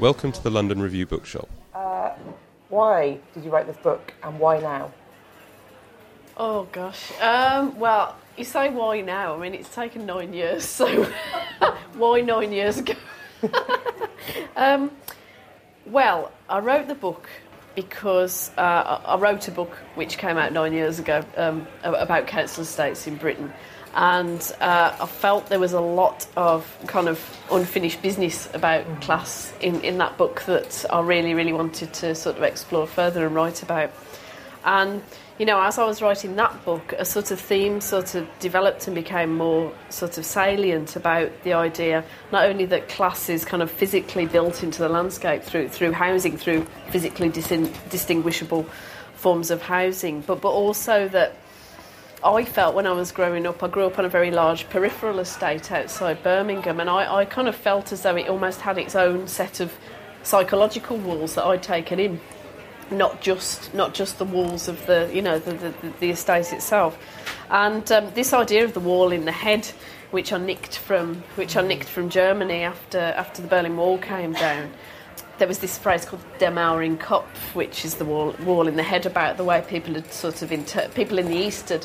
Welcome to the London Review Bookshop. Uh, why did you write this book and why now? Oh gosh. Um, well, you say why now? I mean, it's taken nine years, so why nine years ago? um, well, I wrote the book because uh, I wrote a book which came out nine years ago um, about council estates in Britain and uh, I felt there was a lot of kind of unfinished business about mm. class in, in that book that I really, really wanted to sort of explore further and write about. And you know, as I was writing that book, a sort of theme sort of developed and became more sort of salient about the idea not only that class is kind of physically built into the landscape through through housing, through physically dis- distinguishable forms of housing, but but also that I felt when I was growing up, I grew up on a very large peripheral estate outside Birmingham, and I, I kind of felt as though it almost had its own set of psychological walls that I'd taken in, not just not just the walls of the you know the the, the estate itself, and um, this idea of the wall in the head, which I nicked from which I nicked from Germany after after the Berlin Wall came down there was this phrase called Der Mauer Kopf, which is the wall, wall in the head about the way people had sort of inter- people in the East had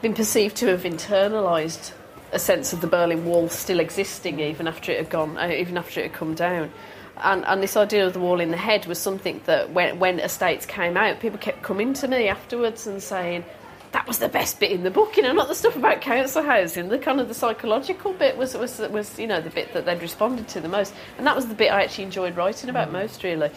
been perceived to have internalised a sense of the Berlin Wall still existing even after it had gone, uh, even after it had come down. And, and this idea of the wall in the head was something that when, when estates came out, people kept coming to me afterwards and saying, that was the best bit in the book, you know, not the stuff about council housing. The kind of the psychological bit was, was, was you know, the bit that they'd responded to the most. And that was the bit I actually enjoyed writing about mm. most, really.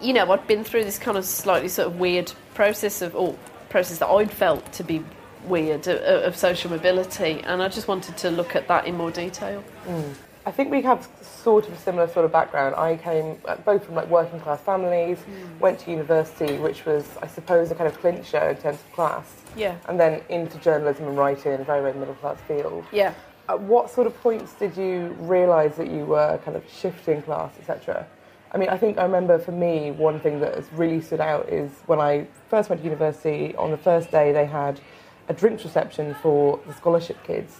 You know, I'd been through this kind of slightly sort of weird process of, or process that I'd felt to be weird of, of, social mobility, and I just wanted to look at that in more detail. Mm. I think we have sort of a similar sort of background. I came uh, both from like working class families, mm. went to university, which was, I suppose, a kind of clincher in terms of class. Yeah. And then into journalism and writing, a very, very middle class field. Yeah. At what sort of points did you realise that you were kind of shifting class, etc.? I mean, I think I remember for me, one thing that has really stood out is when I first went to university, on the first day they had a drinks reception for the scholarship kids,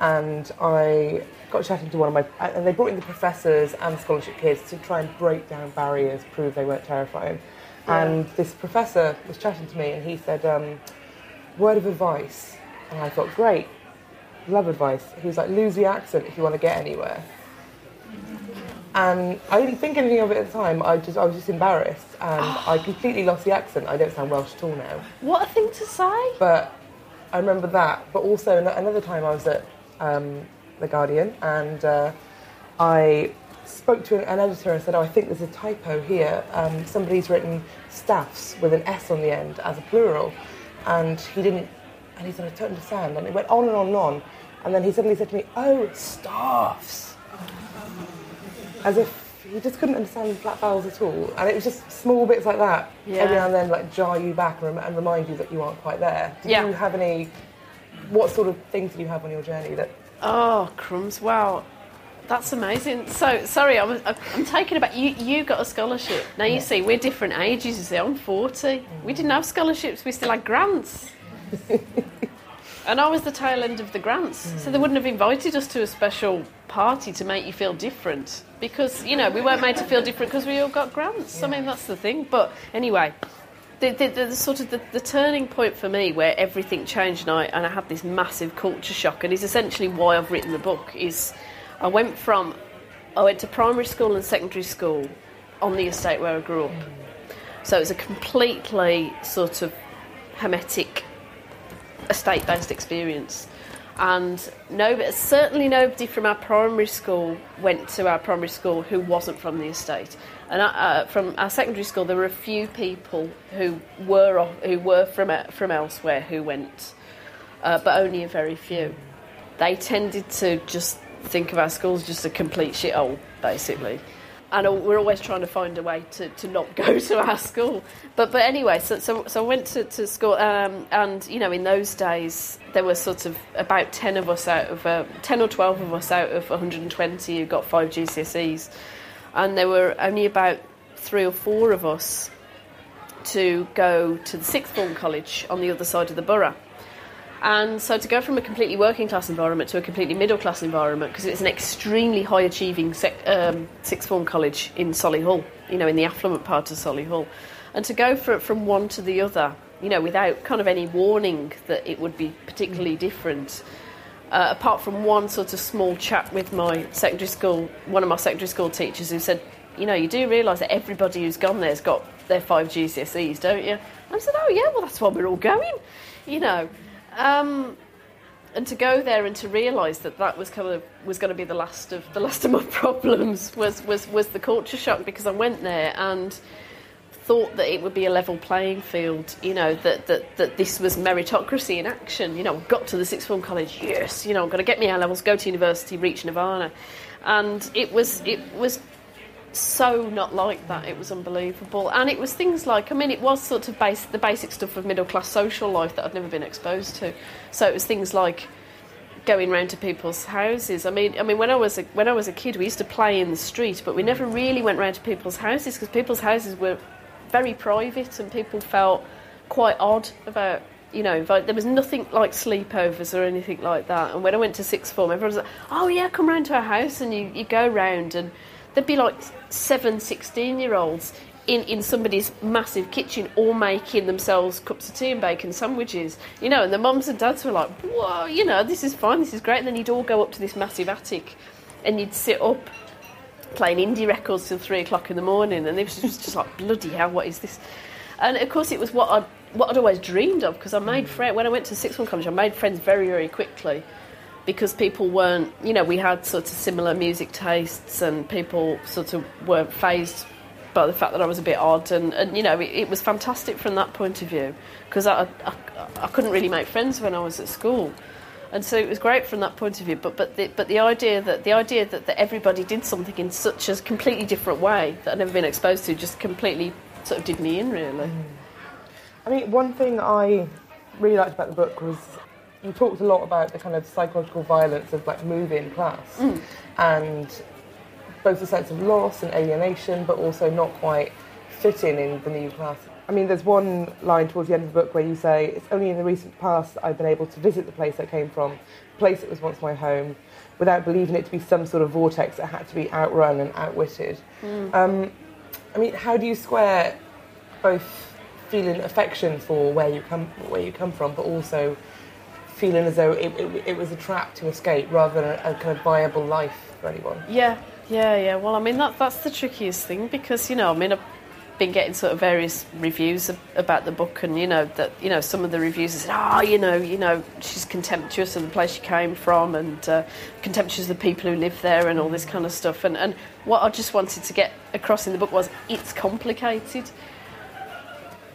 and I got chatting to one of my, and they brought in the professors and scholarship kids to try and break down barriers, prove they weren't terrifying. Yeah. And this professor was chatting to me, and he said, um, "Word of advice," and I thought, "Great, love advice." He was like, "Lose the accent if you want to get anywhere." And I didn't think anything of it at the time. I just I was just embarrassed, and I completely lost the accent. I don't sound Welsh at all now. What a thing to say! But I remember that. But also another time I was at um, the Guardian and uh, I spoke to an editor and said, "Oh, I think there's a typo here. Um, somebody's written staffs with an S on the end as a plural," and he didn't. And he said, "I don't understand." And it went on and on and on. And then he suddenly said to me, "Oh, staffs," as if he just couldn't understand flat vowels at all. And it was just small bits like that yeah. every now and then, like jar you back and, rem- and remind you that you aren't quite there. Do yeah. you have any? What sort of things do you have on your journey that? Oh crumbs! Wow. That's amazing. So sorry, I'm, I'm taken aback. You you got a scholarship. Now you yeah. see, we're different ages. You see, I'm 40. Mm. We didn't have scholarships. We still had grants. And I was the tail end of the grants, mm. so they wouldn't have invited us to a special party to make you feel different because you know we weren't made to feel different because we all got grants. Yeah. I mean that's the thing. But anyway, the, the, the, sort of the, the turning point for me where everything changed and I, and I had this massive culture shock and is essentially why I've written the book is I went from I went to primary school and secondary school on the estate where I grew up so it was a completely sort of hermetic estate based experience and no, certainly nobody from our primary school went to our primary school who wasn't from the estate. And uh, from our secondary school, there were a few people who were who were from uh, from elsewhere who went, uh, but only a very few. They tended to just think of our schools just a complete shithole, basically and we're always trying to find a way to, to not go to our school. But but anyway, so so, so I went to, to school, um, and you know, in those days there were sort of about ten of us out of uh, ten or twelve of us out of 120 who got five GCSEs, and there were only about three or four of us to go to the sixth form college on the other side of the borough. And so to go from a completely working class environment to a completely middle class environment, because it's an extremely high achieving sec, um, sixth form college in Solihull, you know, in the affluent part of Solihull, and to go for, from one to the other, you know, without kind of any warning that it would be particularly different. Uh, apart from one sort of small chat with my secondary school, one of my secondary school teachers who said, you know, you do realise that everybody who's gone there's got their five GCSEs, don't you? I said, oh yeah, well that's why we're all going, you know. Um, and to go there and to realise that that was kind of was going to be the last of the last of my problems was, was was the culture shock because I went there and thought that it would be a level playing field, you know, that, that, that this was meritocracy in action. You know, got to the sixth form college, yes, you know, I'm going to get me A levels, go to university, reach Nirvana. And it was it was so not like that. It was unbelievable, and it was things like I mean, it was sort of base, the basic stuff of middle class social life that I'd never been exposed to. So it was things like going round to people's houses. I mean, I mean, when I was a, when I was a kid, we used to play in the street, but we never really went round to people's houses because people's houses were very private, and people felt quite odd about. You know, there was nothing like sleepovers or anything like that. And when I went to sixth form, everyone was like, "Oh yeah, come round to our house," and you, you go round and there'd be like seven 16 year olds in, in somebody's massive kitchen all making themselves cups of tea and bacon sandwiches, you know, and the mums and dads were like, whoa, you know, this is fine, this is great. And then you'd all go up to this massive attic and you'd sit up playing indie records till three o'clock in the morning, and it was just, just like, bloody hell, what is this? And of course, it was what I'd, what I'd always dreamed of because I made friends, when I went to sixth form college, I made friends very, very quickly because people weren't, you know, we had sort of similar music tastes and people sort of weren't fazed by the fact that I was a bit odd. And, and you know, it, it was fantastic from that point of view because I, I, I, couldn't really make friends when I was at school. And so it was great from that point of view. But, but, the, but the idea, that, the idea that, that everybody did something in such a completely different way that I'd never been exposed to just completely sort of did me in, really. Mm. I mean, one thing I really liked about the book was you talked a lot about the kind of psychological violence of like moving class mm. and both the sense of loss and alienation, but also not quite fitting in the new class. I mean, there's one line towards the end of the book where you say, It's only in the recent past I've been able to visit the place I came from, the place that was once my home, without believing it to be some sort of vortex that had to be outrun and outwitted. Mm. Um, I mean, how do you square both feeling affection for where you come, where you come from, but also feeling as though it, it, it was a trap to escape rather than a, a, kind of viable life for anyone. Yeah, yeah, yeah. Well, I mean, that, that's the trickiest thing because, you know, I mean, I've been getting sort of various reviews about the book and, you know, that, you know, some of the reviews said, ah, oh, you know, you know, she's contemptuous of the place she came from and uh, contemptuous of the people who live there and all this kind of stuff. And, and what I just wanted to get across in the book was it's complicated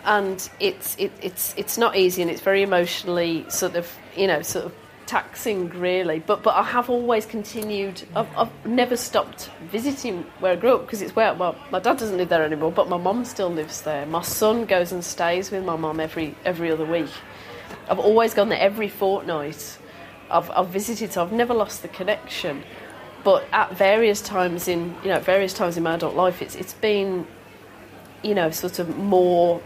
and it's it, it's it's not easy and it's very emotionally sort of you know sort of taxing really. But but I have always continued I've, I've never stopped visiting where I grew up because it's where well my dad doesn't live there anymore but my mum still lives there. My son goes and stays with my mum every every other week. I've always gone there every fortnight. I've, I've visited so I've never lost the connection. But at various times in you know various times in my adult life it's it's been you know sort of more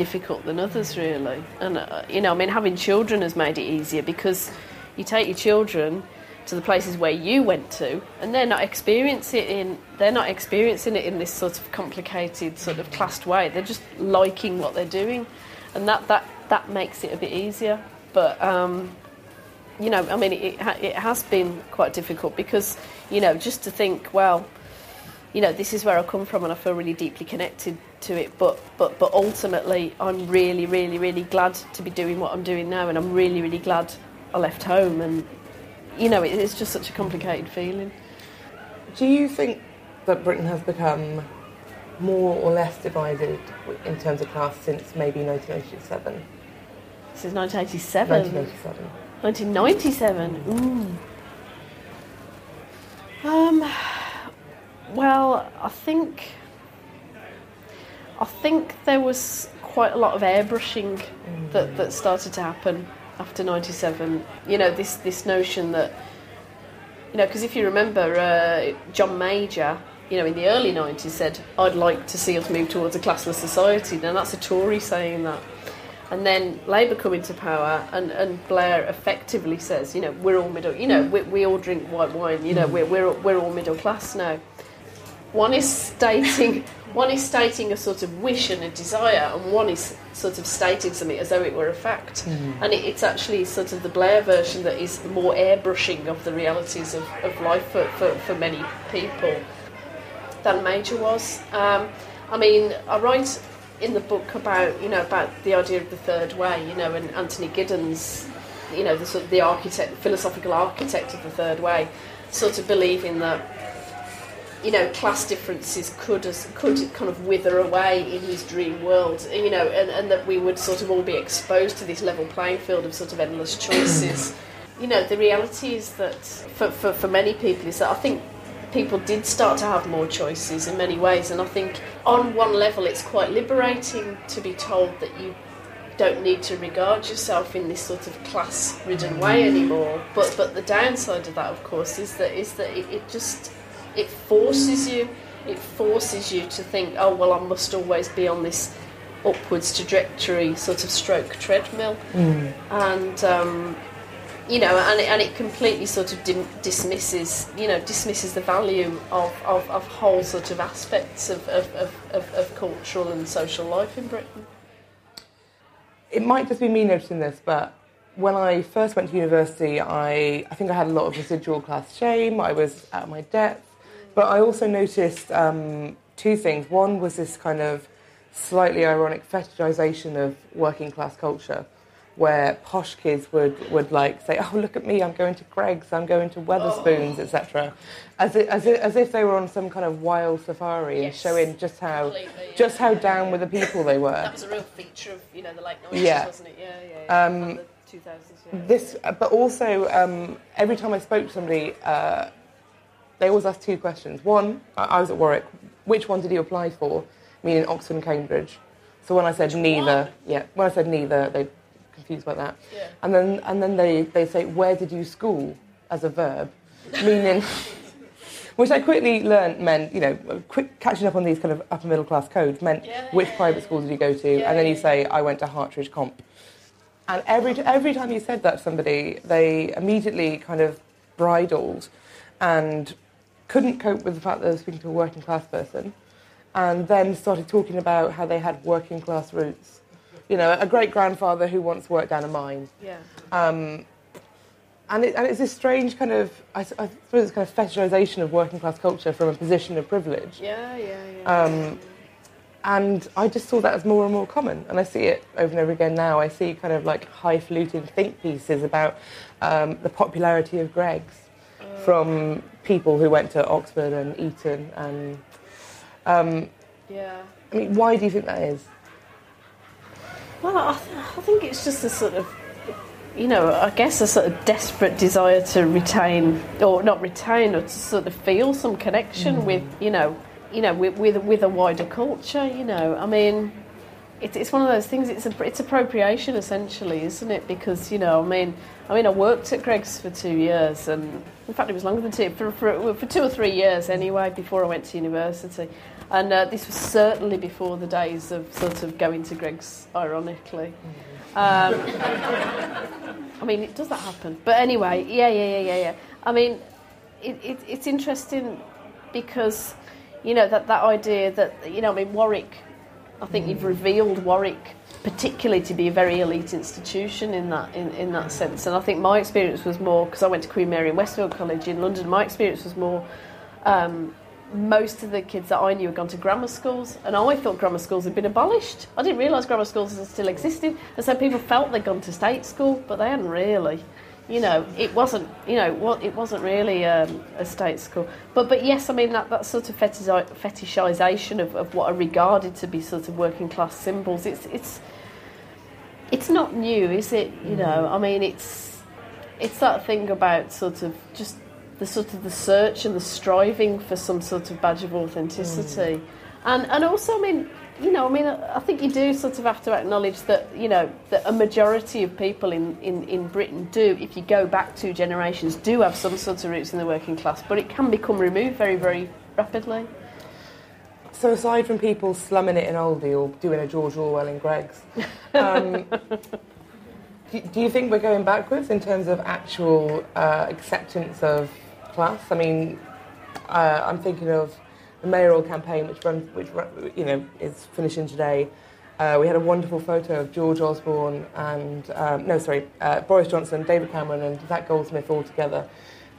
difficult than others, really. And, uh, you know, I mean, having children has made it easier because you take your children to the places where you went to, and they're not experiencing it in they're not experiencing it in this sort of complicated sort of classed way. They're just liking what they're doing, and that that that makes it a bit easier. But um, you know, I mean, it, it has been quite difficult because you know just to think, well, you know, this is where I come from, and I feel really deeply connected to it. But but but ultimately, I'm really really really glad to be doing what I'm doing now, and I'm really really glad I left home and you know, it, it's just such a complicated feeling. Do you think that Britain has become more or less divided in terms of class since maybe 1987? Since 1987? 1997. 1997? Ooh. Um, well, I think I think there was quite a lot of airbrushing mm. that, that started to happen after 97 you know this this notion that you know because if you remember uh, John Major you know in the early 90s said I'd like to see us move towards a classless society. Now that's a Tory saying that. And then Labour come into power and, and Blair effectively says you know we're all middle you know we, we all drink white wine you know we're, we're, we're all middle class now. One is stating one is stating a sort of wish and a desire, and one is sort of stating something as though it were a fact. Mm. And it, it's actually sort of the Blair version that is more airbrushing of the realities of, of life for, for, for many people than Major was. Um, I mean, I write in the book about you know about the idea of the third way, you know, and Anthony Giddens, you know, the sort of the architect, philosophical architect of the third way, sort of believing that you know, class differences could could kind of wither away in his dream world, you know, and, and that we would sort of all be exposed to this level playing field of sort of endless choices. you know, the reality is that for, for, for many people is that I think people did start to have more choices in many ways, and I think on one level it's quite liberating to be told that you don't need to regard yourself in this sort of class-ridden way anymore. But but the downside of that, of course, is that is that it, it just it forces you it forces you to think oh well I must always be on this upwards trajectory sort of stroke treadmill mm. and um, you know and it, and it completely sort of dim- dismisses you know dismisses the value of, of, of whole sort of aspects of, of, of, of cultural and social life in Britain it might just be me noticing this but when I first went to university, I, I think I had a lot of residual class shame. I was out of my depth. But I also noticed um, two things. One was this kind of slightly ironic fetishization of working class culture, where posh kids would, would like say, "Oh, look at me! I'm going to Greggs. I'm going to Wetherspoons, oh. etc." As, as, as if they were on some kind of wild safari yes. and showing just how Completely, yeah. just how down with the people they were. That was a real feature of you know the late 90s, yeah. wasn't it? Yeah, yeah. yeah. Um, 2000s, yeah. This, but also um, every time I spoke to somebody. Uh, they always ask two questions. One, I was at Warwick. Which one did you apply for? Meaning Oxford and Cambridge. So when I said which neither, one? yeah, when I said neither, they confused about that. Yeah. And then and then they, they say where did you school as a verb, meaning. which I quickly learned meant, you know, quick catching up on these kind of upper middle class codes meant yeah, which yeah, private school did you go to, and then you say I went to Hartridge Comp. And every every time you said that to somebody, they immediately kind of bridled and couldn't cope with the fact that I was speaking to a working class person, and then started talking about how they had working class roots. You know, a great grandfather who once worked down a mine. Yeah. Um, and, it, and it's this strange kind of, I, I suppose it's kind of fetishization of working class culture from a position of privilege. Yeah, yeah, yeah. Um, and I just saw that as more and more common. And I see it over and over again now. I see kind of like highfalutin think pieces about um, the popularity of Greggs from people who went to Oxford and Eton and um, yeah. I mean, why do you think that is? Well, I, th- I think it's just a sort of you know, I guess a sort of desperate desire to retain, or not retain, or to sort of feel some connection mm. with, you know, you know, with, with, with a wider culture. You know, I mean, it's, it's one of those things. It's a, it's appropriation essentially, isn't it? Because you know, I mean, I mean, I worked at Greggs for two years, and in fact, it was longer than two, for, for, for two or three years anyway, before I went to university. And uh, this was certainly before the days of sort of going to Greggs, ironically. Um, I mean, does that happen? But anyway, yeah, yeah, yeah, yeah, yeah. I mean, it, it, it's interesting because you know that that idea that you know, I mean, Warwick. I think you've revealed Warwick particularly to be a very elite institution in that in, in that sense. And I think my experience was more because I went to Queen Mary and Westfield College in London. My experience was more. Um, most of the kids that I knew had gone to grammar schools, and I thought grammar schools had been abolished. I didn't realise grammar schools still existed, and so people felt they'd gone to state school, but they hadn't really. You know, it wasn't. You know, it wasn't really um, a state school. But but yes, I mean that, that sort of fetishisation of, of what are regarded to be sort of working class symbols. It's it's it's not new, is it? You know, I mean, it's it's that thing about sort of just the sort of the search and the striving for some sort of badge of authenticity, mm. and and also, I mean, you know, I mean, I think you do sort of have to acknowledge that you know that a majority of people in, in, in Britain do, if you go back two generations, do have some sort of roots in the working class, but it can become removed very very rapidly. So aside from people slumming it in Aldi or doing a George Orwell in Greggs, um, do, do, you think we're going backwards in terms of actual uh, acceptance of class? I mean, uh, I'm thinking of the mayoral campaign, which runs, which you know is finishing today. Uh, we had a wonderful photo of George Osborne and um, no, sorry, uh, Boris Johnson, David Cameron, and Zac Goldsmith all together,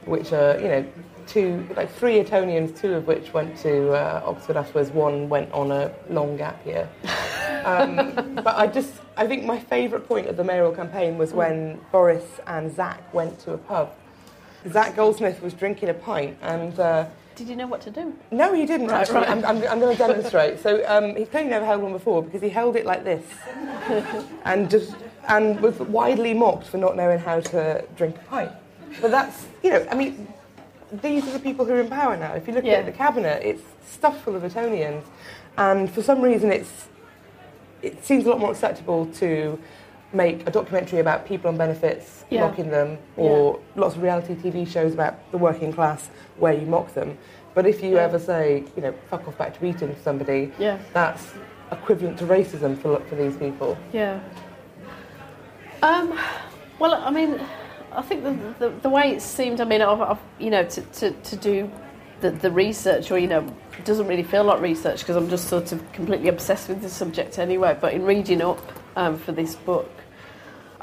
which are you know two, like three Etonians, two of which went to uh, Oxford afterwards. One went on a long gap year. Um, but I just, I think my favourite point of the mayoral campaign was when Boris and Zac went to a pub. Zac Goldsmith was drinking a pint and. Did you know what to do? No, he didn't. Right, actually, right. I'm, I'm, I'm going to demonstrate. So um, he's clearly never held one before because he held it like this, and just and was widely mocked for not knowing how to drink a pint. But that's you know, I mean, these are the people who are in power now. If you look yeah. at the cabinet, it's stuffed full of Etonians, and for some reason, it's it seems a lot more acceptable to make a documentary about people on benefits, yeah. mocking them, or yeah. lots of reality TV shows about the working class where you mock them. But if you yeah. ever say, you know, fuck off back to Eton to somebody, yeah. that's equivalent to racism for, for these people. Yeah. Um, well, I mean, I think the, the, the way it seemed, I mean, I've, I've, you know, to, to, to do the, the research, or, you know, it doesn't really feel like research because I'm just sort of completely obsessed with the subject anyway, but in reading up um, for this book,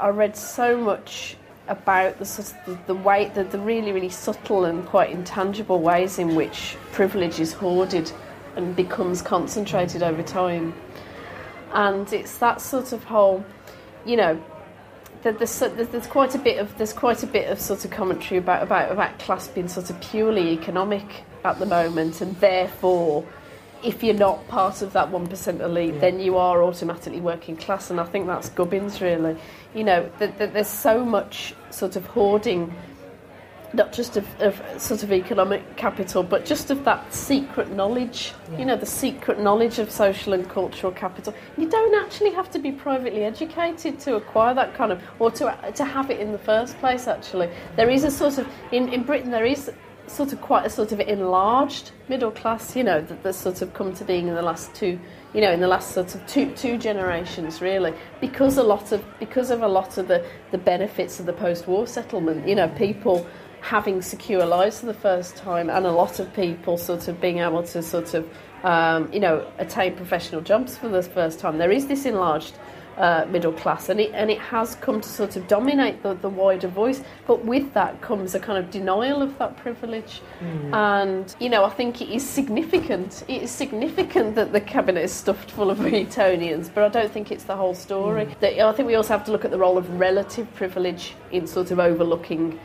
I read so much about the the, the way, the, the really, really subtle and quite intangible ways in which privilege is hoarded and becomes concentrated over time. And it's that sort of whole, you know, there's, there's quite a bit of there's quite a bit of sort of commentary about about about class being sort of purely economic at the moment, and therefore, if you're not part of that one percent elite, yeah. then you are automatically working class, and I think that's gubbins really. You know, the, there's so much sort of hoarding not just of, of, sort of economic capital, but just of that secret knowledge, yeah. you know, the secret knowledge of social and cultural capital. You don't actually have to be privately educated to acquire that kind of, or to, to have it in the first place, actually. There is a sort of, in, in Britain, there is sort of quite a sort of enlarged middle class, you know, that that's sort of come to being in the last two, you know, in the last sort of two two generations really, because a lot of because of a lot of the, the benefits of the post-war settlement, you know, people having secure lives for the first time, and a lot of people sort of being able to sort of, um, you know, attain professional jobs for the first time. There is this enlarged uh, middle class, and it and it has come to sort of dominate the, the wider voice. But with that comes a kind of denial of that privilege, mm. and you know, I think it is significant. It is significant that the cabinet is stuffed full of Etonians, but I don't think it's the whole story. Mm. That, I think we also have to look at the role of relative privilege in sort of overlooking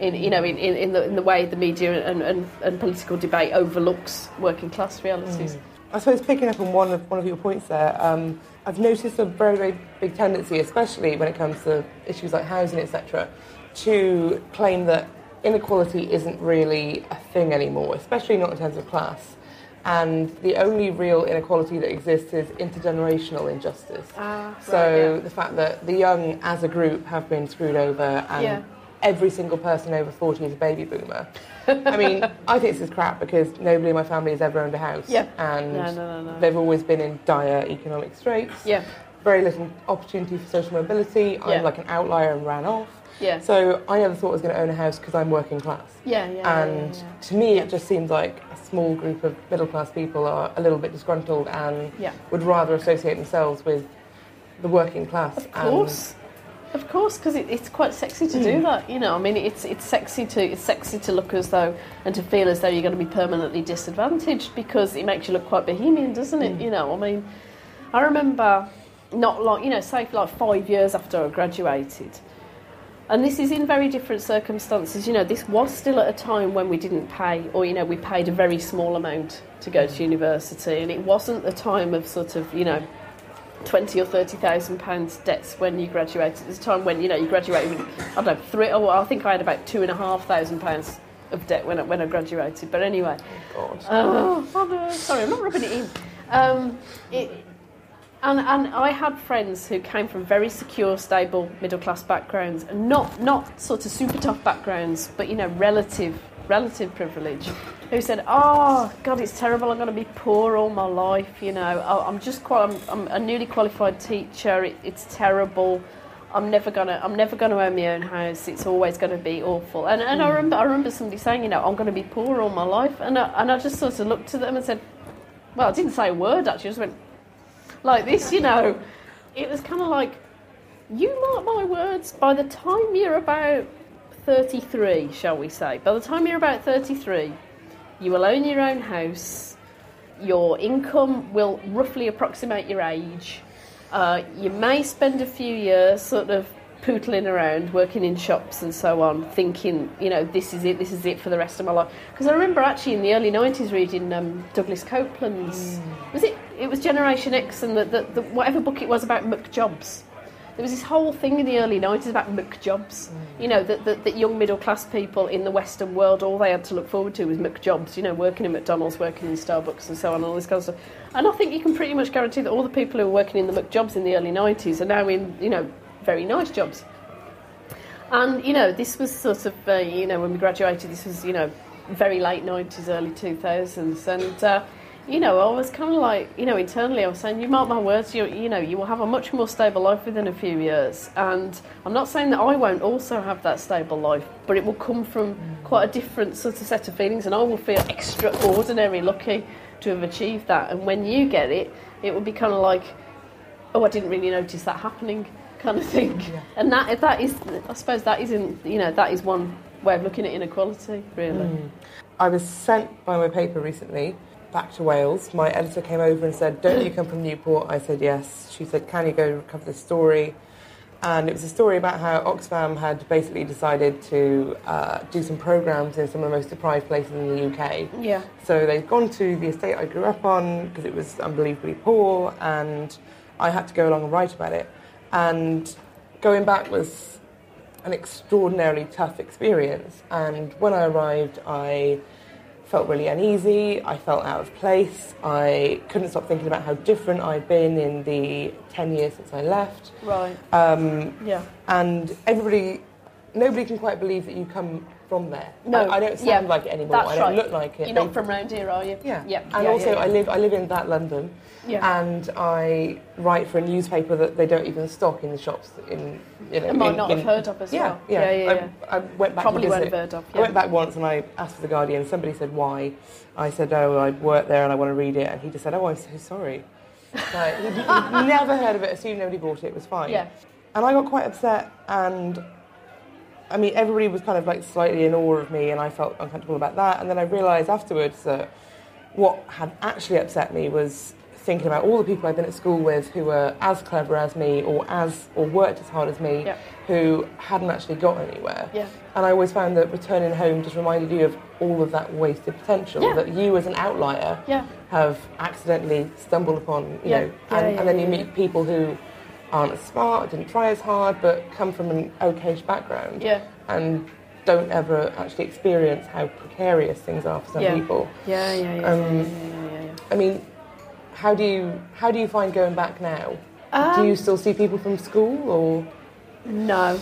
in you know in, in, in, the, in the way the media and, and, and political debate overlooks working class realities. Mm. I suppose picking up on one of one of your points there, um, I've noticed a very very big tendency, especially when it comes to issues like housing, etc., to claim that inequality isn't really a thing anymore, especially not in terms of class. And the only real inequality that exists is intergenerational injustice. Ah, so right, yeah. the fact that the young, as a group, have been screwed over and yeah every single person over 40 is a baby boomer. I mean, I think this is crap because nobody in my family has ever owned a house. Yeah. And no, no, no, they've always been in dire economic straits. Yeah. very little opportunity for social mobility. I'm like an outlier and ran off. Yeah. So I never thought I was going to own a house because I'm working class. Yeah, yeah, yeah, And yeah, yeah. to me, it just seems like a small group of middle class people are a little bit disgruntled and Yeah. would rather associate themselves with the working class. Of course. Of course, because it, it's quite sexy to do mm. that. You know, I mean, it's it's sexy to it's sexy to look as though and to feel as though you're going to be permanently disadvantaged because it makes you look quite bohemian, doesn't it? Mm. You know, I mean, I remember not long, you know, say for like five years after I graduated, and this is in very different circumstances. You know, this was still at a time when we didn't pay, or you know, we paid a very small amount to go to mm. university, and it wasn't the time of sort of you know twenty or thirty thousand pounds debts when you graduated. It was a time when you know you graduated with I don't know three. Oh, I think I had about two and a half thousand pounds of debt when I, when I graduated. But anyway, God. oh, oh, no, sorry, I'm not rubbing it in. Um, it, and, and I had friends who came from very secure, stable, middle class backgrounds, and not not sort of super tough backgrounds, but you know, relative relative privilege, who said, "Oh God, it's terrible. I'm going to be poor all my life. You know, I- I'm just quite. I'm, I'm a newly qualified teacher. It, it's terrible. I'm never gonna I'm never gonna own my own house. It's always going to be awful." And and I hmm. remember I remember somebody saying, "You know, I'm going to be poor all my life," and I, and I just sort of looked at them and said, "Well, I didn't say a word actually. I just went." like this, you know. It was kind of like, you mark my words, by the time you're about 33, shall we say, by the time you're about 33, you will own your own house, your income will roughly approximate your age, uh, you may spend a few years sort of pootling around, working in shops and so on, thinking, you know, this is it, this is it for the rest of my life. Because I remember actually in the early 90s reading um, Douglas Coupland's, was it, it was Generation X and the, the, the, whatever book it was about McJobs. There was this whole thing in the early 90s about McJobs. You know, that, that, that young middle class people in the Western world, all they had to look forward to was McJobs, you know, working in McDonald's, working in Starbucks and so on, all this kind of stuff. And I think you can pretty much guarantee that all the people who were working in the McJobs in the early 90s are now in, you know, very nice jobs. And, you know, this was sort of, uh, you know, when we graduated, this was, you know, very late 90s, early 2000s. And, uh, you know, I was kind of like, you know, internally, I was saying, you mark my words, you, you know, you will have a much more stable life within a few years. And I'm not saying that I won't also have that stable life, but it will come from quite a different sort of set of feelings, and I will feel extraordinary lucky to have achieved that. And when you get it, it will be kind of like, oh, I didn't really notice that happening, kind of thing. And that that is, I suppose, that isn't, you know, that is one way of looking at inequality, really. Mm. I was sent by my paper recently back to Wales. My editor came over and said, Don't you come from Newport? I said, Yes. She said, Can you go cover this story? And it was a story about how Oxfam had basically decided to uh, do some programs in some of the most deprived places in the UK. Yeah. So they'd gone to the estate I grew up on because it was unbelievably poor, and I had to go along and write about it. And going back was an extraordinarily tough experience. And when I arrived, I felt really uneasy. I felt out of place. I couldn't stop thinking about how different I'd been in the 10 years since I left. Right. Um, Yeah. and everybody, nobody can quite believe that you come from there. No, I, I don't sound yeah, like it anymore. That's I don't right. look like it. You're They- not from round here, are you? yeah. Yeah. And yeah, also, I live I live in that London, Yeah. and I write for a newspaper that they don't even stock in the shops. In you know, I might in- not in- have heard of as yeah, well. Yeah, Yeah, yeah, yeah. I, I went back Probably won't have heard of, I went back once and I asked for the Guardian. Somebody said why. I said, oh, I work there and I want to read it, and he just said, oh, I'm so sorry. Like, he'd, he'd never heard of it. Assumed nobody bought it. It was fine. Yeah. And I got quite upset and I mean, everybody was kind of like slightly in awe of me, and I felt uncomfortable about that. And then I realised afterwards that what had actually upset me was thinking about all the people I've been at school with who were as clever as me, or as or worked as hard as me, Yeah. who hadn't actually got anywhere. Yeah. And I always found that returning home just reminded you of all of that wasted potential Yeah. that you, as an outlier, have accidentally stumbled upon. You Yeah. know, and, and then you meet people who aren't as smart, didn't try as hard, but come from an okayish background Yeah. and don't ever actually experience how precarious things are for some people. Yeah, yeah, yeah, Um, yeah, yeah, yeah, yeah. I mean, how do you how do you find going back now? do Um, you still see people from school or? No,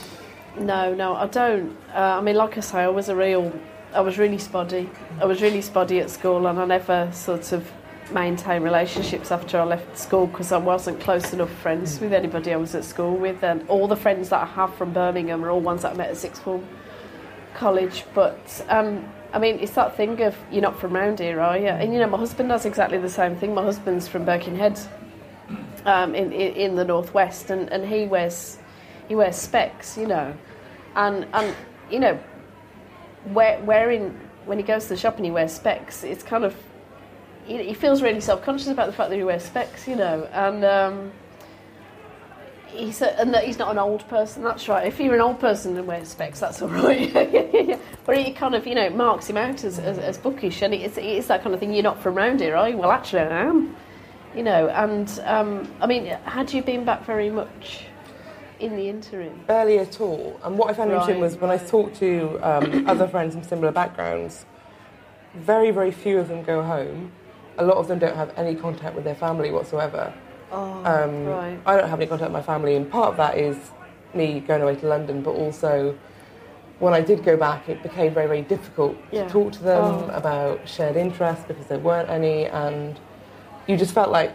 no, no, I don't. Uh, I mean, like I say, I was a real, I was really spotty. I was really spotty at school, and I never sort of maintained relationships after I left school because I wasn't close enough friends with anybody I was at school with, and all the friends that I have from Birmingham are all ones that I met at sixth form college. But um, I mean, it's that thing of you're not from round here, are you? And you know, my husband does exactly the same thing. My husband's from Birkenhead, um, in, in in the northwest, and, and he wears he wears specs, you know, and and you know, wear, wearing when he goes to the shop and he wears specs, it's kind of he, he feels really self conscious about the fact that he wears specs, you know, and. Um, he's a, and that he's not an old person. That's right. If you're an old person and wears specs, that's all right. but it kind of you know marks him out as, as, as bookish, and it's, it's that kind of thing. You're not from round here, are you? Well, actually, I am. You know, and um, I mean, had you been back very much in the interim? Barely at all. And what I found interesting Right, was when I talked to um, other friends from similar backgrounds, very, very few of them go home. A lot of them don't have any contact with their family whatsoever. Oh, Um, right. I don't have any contact with my family, and part of that is me going away to London, but also when I did go back, it became very, very difficult Yeah. to talk to them Oh. about shared interests because there weren't any, and you just felt like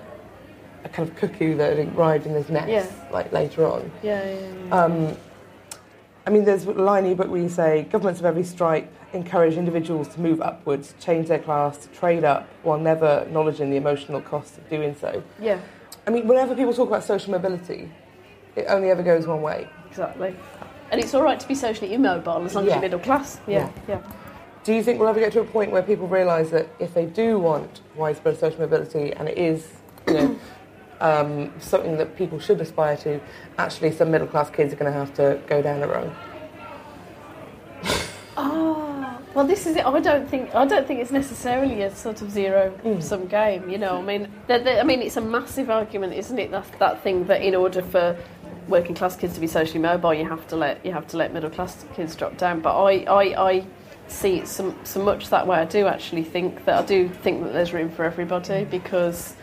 a kind of cuckoo that had arrived in this nest, Yeah. like later on. Yeah, yeah, yeah. Um, I mean, there's a line in your book where you say governments of every stripe encourage individuals to move upwards, change their class, to trade up, while never acknowledging the emotional costs of doing so. yeah, I mean, whenever people talk about social mobility, it only ever goes one way. exactly. And it's all right to be socially immobile as long as you're middle class. Yeah, yeah. Do you think we'll ever get to a point where people realise that if they do want widespread social mobility and it is, you know, um, something that people should aspire to, actually some middle class kids are going to have to go down their road? Oh, well, this is it. I don't think I don't think it's necessarily a sort of zero mm. sum game. You know, I mean, the, the, I mean, it's a massive argument, isn't it? That that thing that in order for working class kids to be socially mobile, you have to let you have to let middle class kids drop down. But I, I, I see it so, so much that way. I do actually think that I do think that there's room for everybody mm. because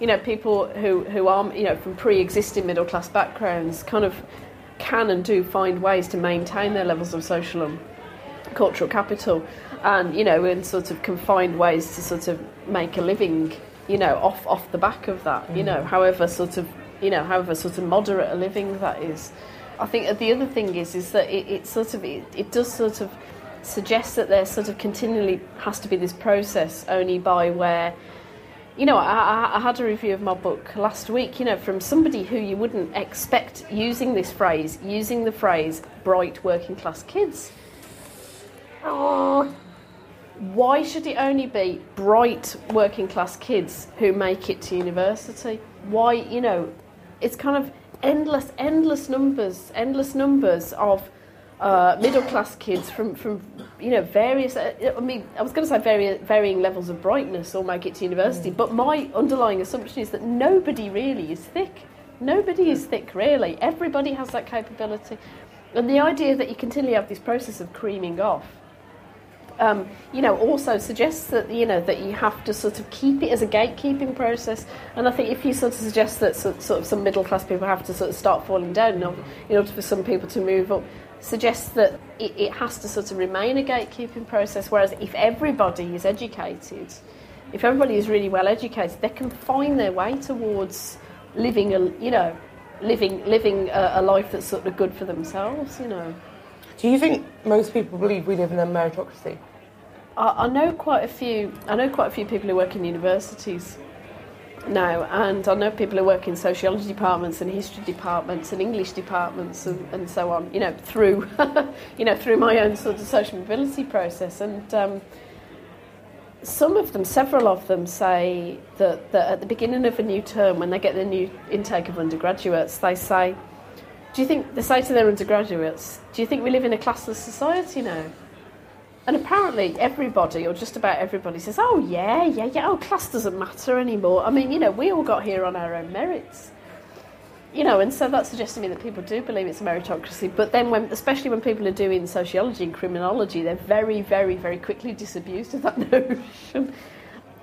you know, people who, who are, you know, from pre-existing middle class backgrounds kind of can and do find ways to maintain their levels of social and cultural capital and, you know, in sort of can find ways to sort of make a living, you know, off, off the back of that, you know, mm. however sort of, you know, however sort of moderate a living that is. I think the other thing is, is that it, it sort of, it, it does sort of suggest that there sort of continually has to be this process only by where you know, I, I- I had a review of my book last week, you know, from somebody who you wouldn't expect using this phrase, using the phrase bright working class kids. Why should it only be bright working class kids who make it to university? Why, you know, it's kind of endless, endless numbers, endless numbers of uh, middle class kids from, from you know various. Uh, I mean, I was going to say vari- varying levels of brightness all make it to university, but my underlying assumption is that nobody really is thick. Nobody is thick, really. Everybody has that capability, and the idea that you continually have this process of creaming off um, you know, also suggests that you know that you have to sort of keep it as a gatekeeping process. And I think if you sort of suggest that sort, of some middle class people have to sort of start falling down in order, in order for some people to move up, suggests that it, it has to sort of remain a gatekeeping process. Whereas if everybody is educated, if everybody is really well educated, they can find their way towards living a you know living living a, a life that's sort of good for themselves. You know. Do you think most people believe we live in a meritocracy? I, I know quite a few. I know quite a few people who work in universities now, and I know people who work in sociology departments and history departments and English departments and, and so on. You know, through you know through my own sort of social mobility process, and um, some of them, several of them, say that, that at the beginning of a new term, when they get the new intake of undergraduates, they say, "Do you think?" They say to their undergraduates, "Do you think we live in a classless society now?" And apparently, everybody, or just about everybody, says, "Oh yeah, yeah, yeah. Oh, class doesn't matter anymore. I mean, you know, we all got here on our own merits." You know, and so that suggests to me that people do believe it's a meritocracy. But then, when, especially when people are doing sociology and criminology, they're very, very, very quickly disabused of that notion.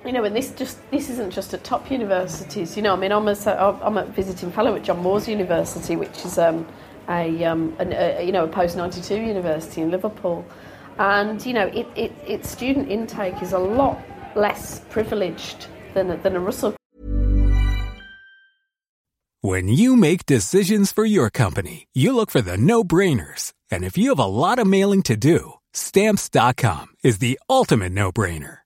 You know, and this just this isn't just at top universities. You know, I mean, I'm a I'm a visiting fellow at John Moores University, which is um, a, um, a you know a post ninety two university in Liverpool, and you know, it, it its student intake is a lot less privileged than than a Russell. When you make decisions for your company, you look for the no-brainers. And if you have a lot of mailing to do, stamps.com is the ultimate no-brainer.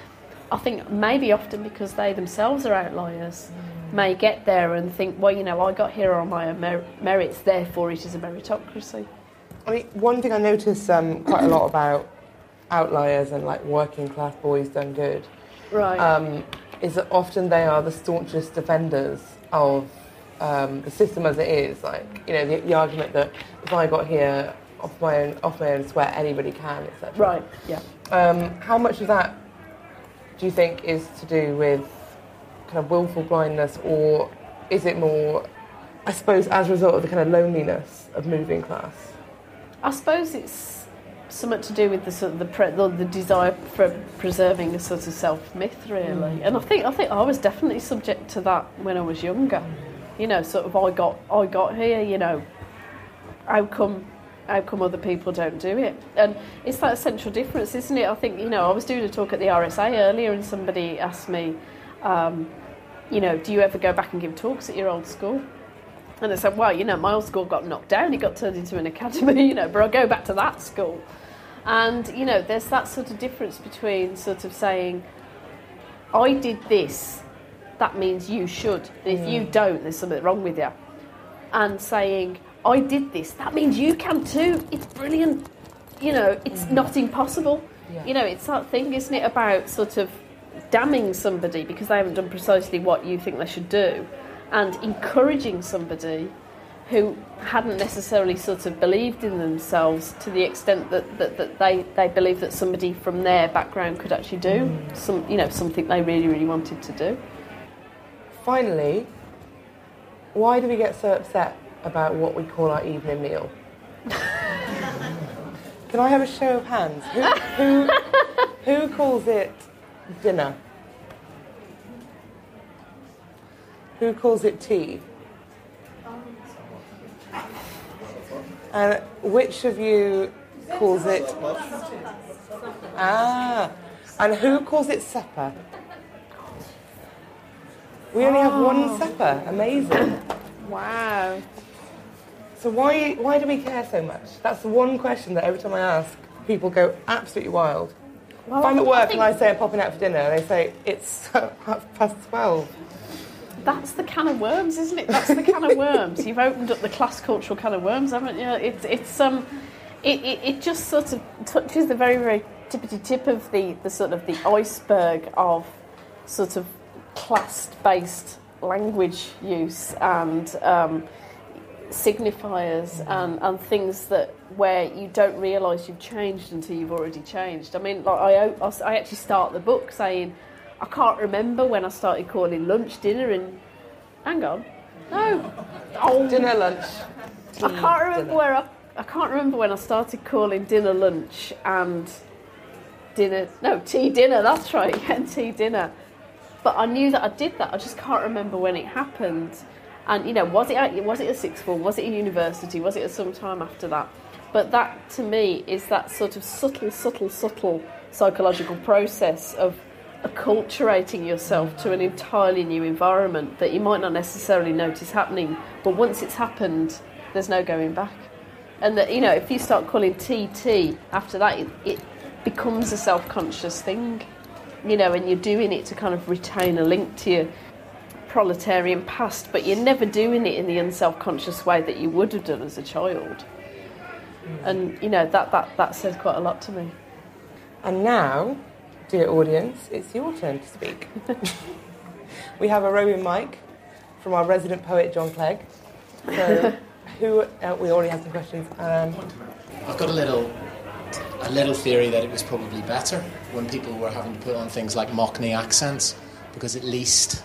I think maybe often because they themselves are outliers, may get there and think, well, you know, I got here on my own mer- merits, therefore it is a meritocracy. I mean, one thing I notice um, quite a lot about outliers and like working class boys done good Right. um, is that often they are the staunchest defenders of um, the system as it is. Like, you know, the, the argument that if I got here off my own, off my own sweat, anybody can, etc. right. Yeah. Um, how much of that do you think is to do with kind of willful blindness, or is it more, I suppose, as a result of the kind of loneliness of moving class? I suppose it's somewhat to do with the sort of the, pre- the, the desire for preserving a sort of self myth, really. Mm. And I think I think I was definitely subject to that when I was younger. You know, sort of I got I got here. You know, how come how come other people don't do it? And it's that essential difference, isn't it? I think you know I was doing a talk at the RSA earlier, and somebody asked me, um, you know, do you ever go back and give talks at your old school? And I said, well, you know, my old school got knocked down, it got turned into an academy, you know, but I'll go back to that school. And, you know, there's that sort of difference between sort of saying, I did this, that means you should. And if you don't, there's something wrong with you. And saying, I did this, that means you can too. It's brilliant. You know, it's mm. not impossible. You know, it's that thing, isn't it, about sort of damning somebody because they haven't done precisely what you think they should do and encouraging somebody who hadn't necessarily sort of believed in themselves to the extent that, that, that they, they believed that somebody from their background could actually do mm. some you know something they really really wanted to do Finally, why do we get so upset about what we call our evening meal? Can I have a show of hands? Who, who, who calls it dinner? Who calls it tea? And which of you calls it? Ah, and who calls it supper? We only have one supper. Amazing. wow So why why do we care so much? That's the one question that every time I ask, people go absolutely wild. if I'm at work and I say I'm popping out for dinner, they say it's half past twelve. That's the can of worms, isn't it? That's the can of worms. You've opened up the class cultural can of worms, haven't you? It's it's um, it, it, it just sort of touches the very very tippity tip of the the sort of the iceberg of sort of class based language use and um, signifiers and, and things that where you don't realise you've changed until you've already changed. I mean, like I, I actually start the book saying, I can't remember when I started calling lunch dinner and hang on, no, oh, Dinner, lunch. I can't remember dinner. where I, I can't remember when I started calling dinner lunch and dinner no tea dinner. That's right, yeah, tea dinner. But I knew that I did that. I just can't remember when it happened. And you know, was it at, was it a sixth form? Was it a university? Was it at some time after that? But that to me is that sort of subtle, subtle, subtle psychological process of acculturating yourself to an entirely new environment that you might not necessarily notice happening, but once it's happened, there's no going back. And that you know, if you start calling tea after that, it, it becomes a self-conscious thing, you know, and you're doing it to kind of retain a link to your proletarian past, but you're never doing it in the unself-conscious way that you would have done as a child. And you know that that that says quite a lot to me. And now, dear audience, it's your turn to speak. we have a roving mic from our resident poet, John Clegg. So, who, uh, we already have some questions. Um, I've got a little a little theory that it was probably better when people were having to put on things like Mockney accents because at least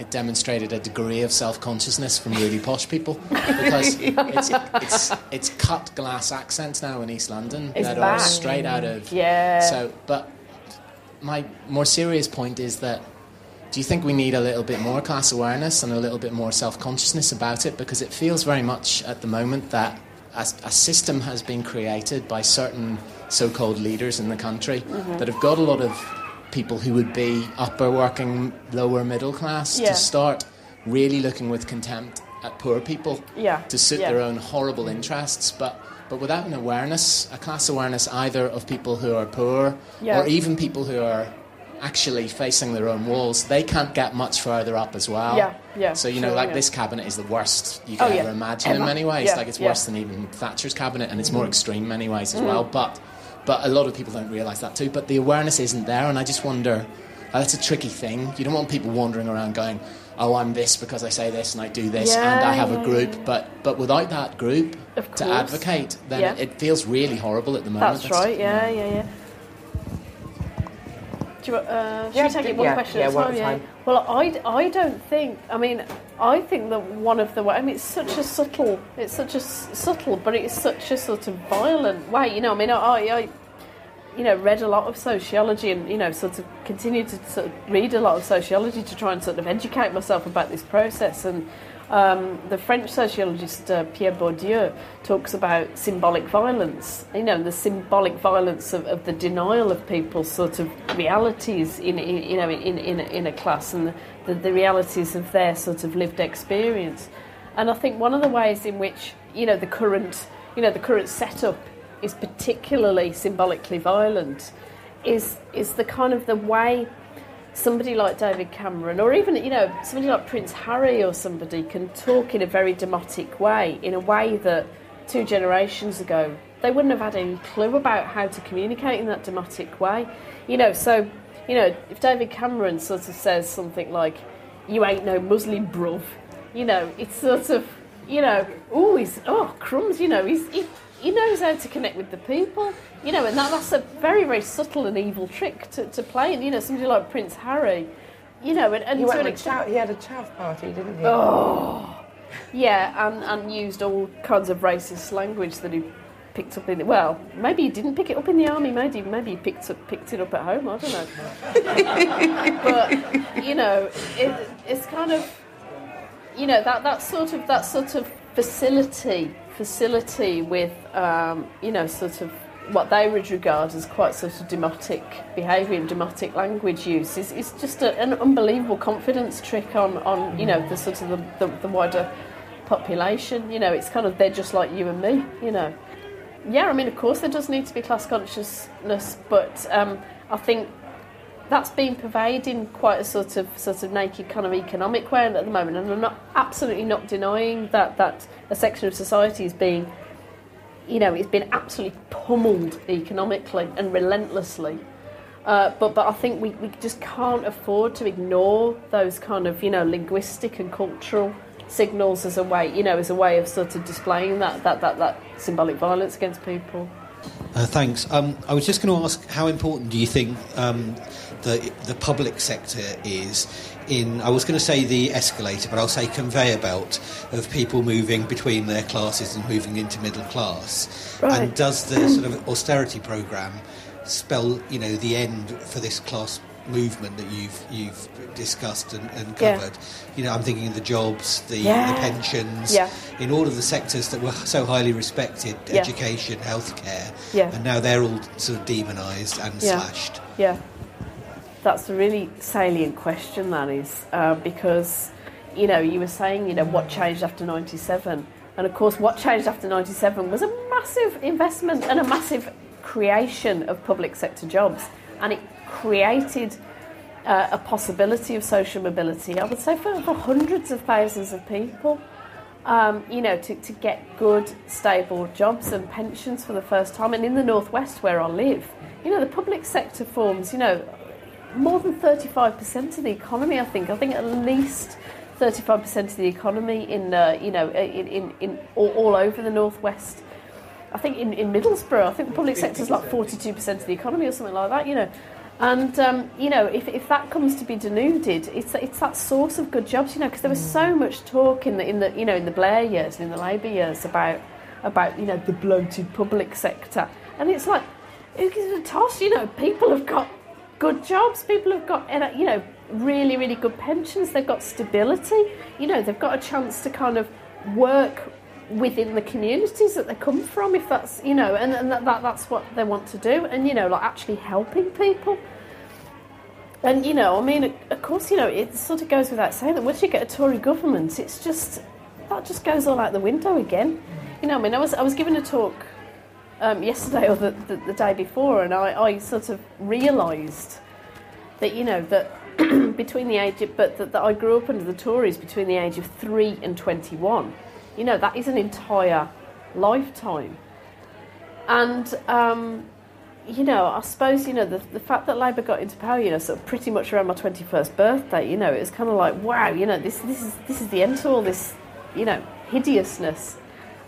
it demonstrated a degree of self-consciousness from really posh people because it's, it's, it's cut glass accents now in East London It's that back. are straight out of Yeah. so but my more serious point is that do you think we need a little bit more class awareness and a little bit more self consciousness about it? Because it feels very much at the moment that a, a system has been created by certain so called leaders in the country Mm-hmm. that have got a lot of people who would be upper working, lower middle class Yeah. to start really looking with contempt at poor people Yeah, to suit yeah. their own horrible interests. But but without an awareness, a class awareness either of people who are poor Yeah. or even people who are actually facing their own walls, they can't get much further up as well. Yeah, yeah, So you know, sure, like yeah. this cabinet is the worst you Oh, can yeah. ever imagine in many ways. Yeah, Like it's yeah. Mm-hmm. worse than even Thatcher's cabinet, and it's more extreme in many ways as well. But but a lot of people don't realise that too. But the awareness isn't there, and I just wonder. uh, That's a tricky thing. You don't want people wandering around going, "Oh, I'm this because I say this and I do this and I have a group." yeah. But but without that group to advocate, then Yeah. it, it feels really horrible at the moment. That's right. Yeah, yeah, yeah. Do you, uh, should Yeah, we take it one yeah, question yeah, at a time? Yeah. Well, I, I don't think. I mean, I think that one of the way. I mean, it's such a subtle. It's such a s- subtle, but it's such a sort of violent way. You know. I mean, I, I you know, read a lot of sociology and, you know, sort of continue to sort of read a lot of sociology to try and sort of educate myself about this process. And um, the French sociologist uh, Pierre Bourdieu talks about symbolic violence, you know, the symbolic violence of, of the denial of people's sort of realities in, in you know, in, in, a- in a class and the, the realities of their sort of lived experience. And I think one of the ways in which, you know, the current, you know, the current setup is particularly symbolically violent is is the kind of the way somebody like David Cameron or even you know somebody like Prince Harry or somebody can talk in a very demotic way in a way that two generations ago they wouldn't have had any clue about how to communicate in that demotic way. You know so you know if David Cameron sort of says something like you ain't no Muslim bruv you know it's sort of you know oh he's oh crumbs you know he's he, he knows how to connect with the people, you know, and that, that's a very, very subtle and evil trick to, to play. And, you know, somebody like Prince Harry, you know, and, and he, went an a extent- chow, he had a chav party, didn't he? Oh, yeah, and, and used all kinds of racist language that he picked up in the, well, maybe he didn't pick it up in the army, maybe maybe he picked up picked it up at home, I don't know. but you know, it, it's kind of you know that that sort of that sort of facility facility with um, you know sort of what they would regard as quite sort of demotic behaviour and demotic language use. Is, is just a, an unbelievable confidence trick on, on you know the sort of the, the, the wider population. You know it's kind of they're just like you and me you know. Yeah I mean of course there does need to be class consciousness but um, I think that's being pervaded in quite a sort of sort of naked kind of economic way at the moment, and I'm not absolutely not denying that that a section of society is being, you know, it's been absolutely pummeled economically and relentlessly. Uh, but but I think we, we just can't afford to ignore those kind of you know linguistic and cultural signals as a way you know as a way of sort of displaying that that that, that symbolic violence against people. Uh, thanks. Um, I was just going to ask, how important do you think um, the the public sector is in? I was going to say the escalator, but I'll say conveyor belt of people moving between their classes and moving into middle class. Right. And does the sort of austerity program spell, you know, the end for this class movement that you've you've discussed and, and Yeah. covered? You know, I'm thinking of the jobs, the, Yeah. the pensions, Yeah. in all of the sectors that were so highly respected, Yeah. education, healthcare, Yeah. and now they're all sort of demonised and Yeah. slashed. Yeah, that's a really salient question. That is uh, because you know you were saying you know what changed after '97, and of course what changed after '97 was a massive investment and a massive creation of public sector jobs, and it created uh, a possibility of social mobility, I would say for, for hundreds of thousands of people. Um, you know, to, to get good, stable jobs and pensions for the first time. And in the northwest where I live, you know, the public sector forms, you know, more than 35% of the economy, I think. I think at least 35% of the economy in, uh, you know, in, in, in all, all, over the northwest. I think in, in Middlesbrough, I think the public sector is like 42% of the economy or something like that, you know. And um, you know, if, if that comes to be denuded, it's it's that source of good jobs, you know, because there was so much talk in the in the you know in the Blair years and in the Labour years about about you know the bloated public sector, and it's like who gives a toss? You know, people have got good jobs, people have got you know really really good pensions, they've got stability, you know, they've got a chance to kind of work within the communities that they come from if that's you know and, and that, that, that's what they want to do. And you know like actually helping people. And you know i mean of course you know it sort of goes without saying that once you get a tory government it's just that just goes all out the window again. You know i mean i was i was given a talk um, yesterday or the, the, the, day before and I, I sort of realised that you know that between the age of, but that, that I grew up under the Tories between the age of 3 and 21 you know, that is an entire lifetime. And, um, you know, I suppose, you know, the, the fact that Labour got into power, you know, sort of pretty much around my 21st birthday, you know, it was kind of like, wow, you know, this, this, is, this is the end to all this, you know, hideousness.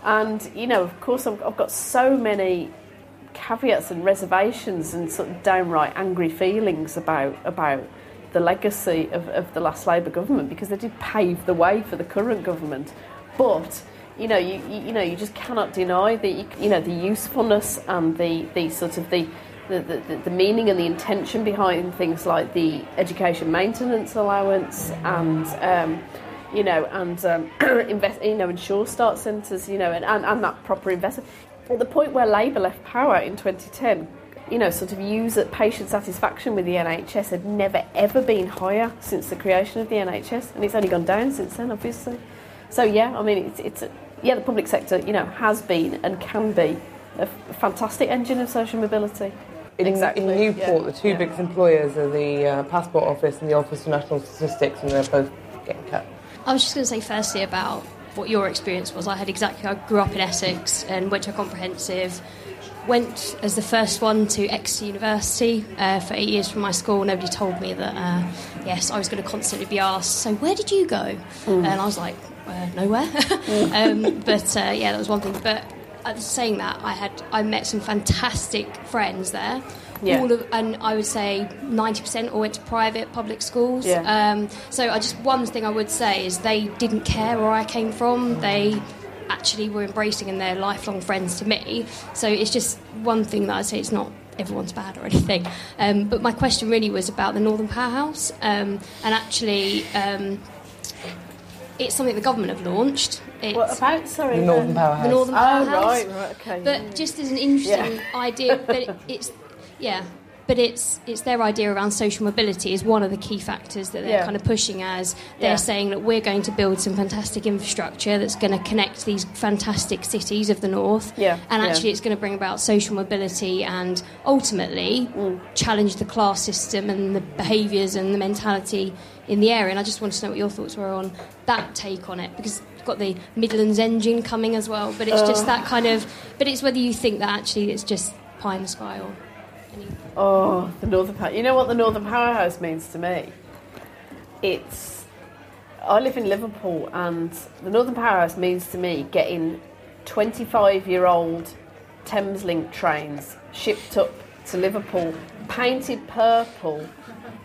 And, you know, of course, I've, I've got so many caveats and reservations and sort of downright angry feelings about, about the legacy of, of the last Labour government because they did pave the way for the current government. But you know, you, you, know, you just cannot deny the you know the usefulness and the, the sort of the the, the, the meaning and the intention behind things like the education maintenance allowance and um, you know and um, invest you know in Sure Start centres you know and, and, and that proper investment. At the point where Labour left power in 2010, you know, sort of user patient satisfaction with the NHS had never ever been higher since the creation of the NHS, and it's only gone down since then, obviously. So yeah, I mean, it's, it's a, yeah, the public sector, you know, has been and can be a fantastic engine of social mobility. In, exactly. in Newport, yeah. the two yeah. biggest employers are the uh, Passport Office and the Office for National Statistics, and they're both getting cut. I was just going to say, firstly, about what your experience was. I had exactly. I grew up in Essex and went to a comprehensive. Went as the first one to Exeter University uh, for eight years from my school. Nobody told me that. Uh, yes, I was going to constantly be asked. So where did you go? Mm. And I was like, uh, nowhere. um, but uh, yeah, that was one thing. But uh, saying that, I had I met some fantastic friends there. Yeah. All of, and I would say 90% all went to private public schools. Yeah. Um, so I just one thing I would say is they didn't care where I came from. They actually were embracing and they're lifelong friends to me. So it's just one thing that I'd say it's not everyone's bad or anything. Um, but my question really was about the Northern Powerhouse um, and actually. Um, it's something the government have launched. It's what about sorry the Northern Powerhouse? The Northern Powerhouse. Oh, right, right, okay. But just as an interesting yeah. idea, but it, it's yeah, but it's it's their idea around social mobility is one of the key factors that they're yeah. kind of pushing as they're yeah. saying that we're going to build some fantastic infrastructure that's going to connect these fantastic cities of the north yeah. and actually it's going to bring about social mobility and ultimately mm. challenge the class system and the behaviours and the mentality in the area and I just wanted to know what your thoughts were on that take on it because you've got the Midlands engine coming as well but it's uh. just that kind of but it's whether you think that actually it's just pie in the sky or Oh, the Northern Power. You know what the Northern Powerhouse means to me? It's. I live in Liverpool, and the Northern Powerhouse means to me getting 25 year old Thameslink trains shipped up to Liverpool, painted purple,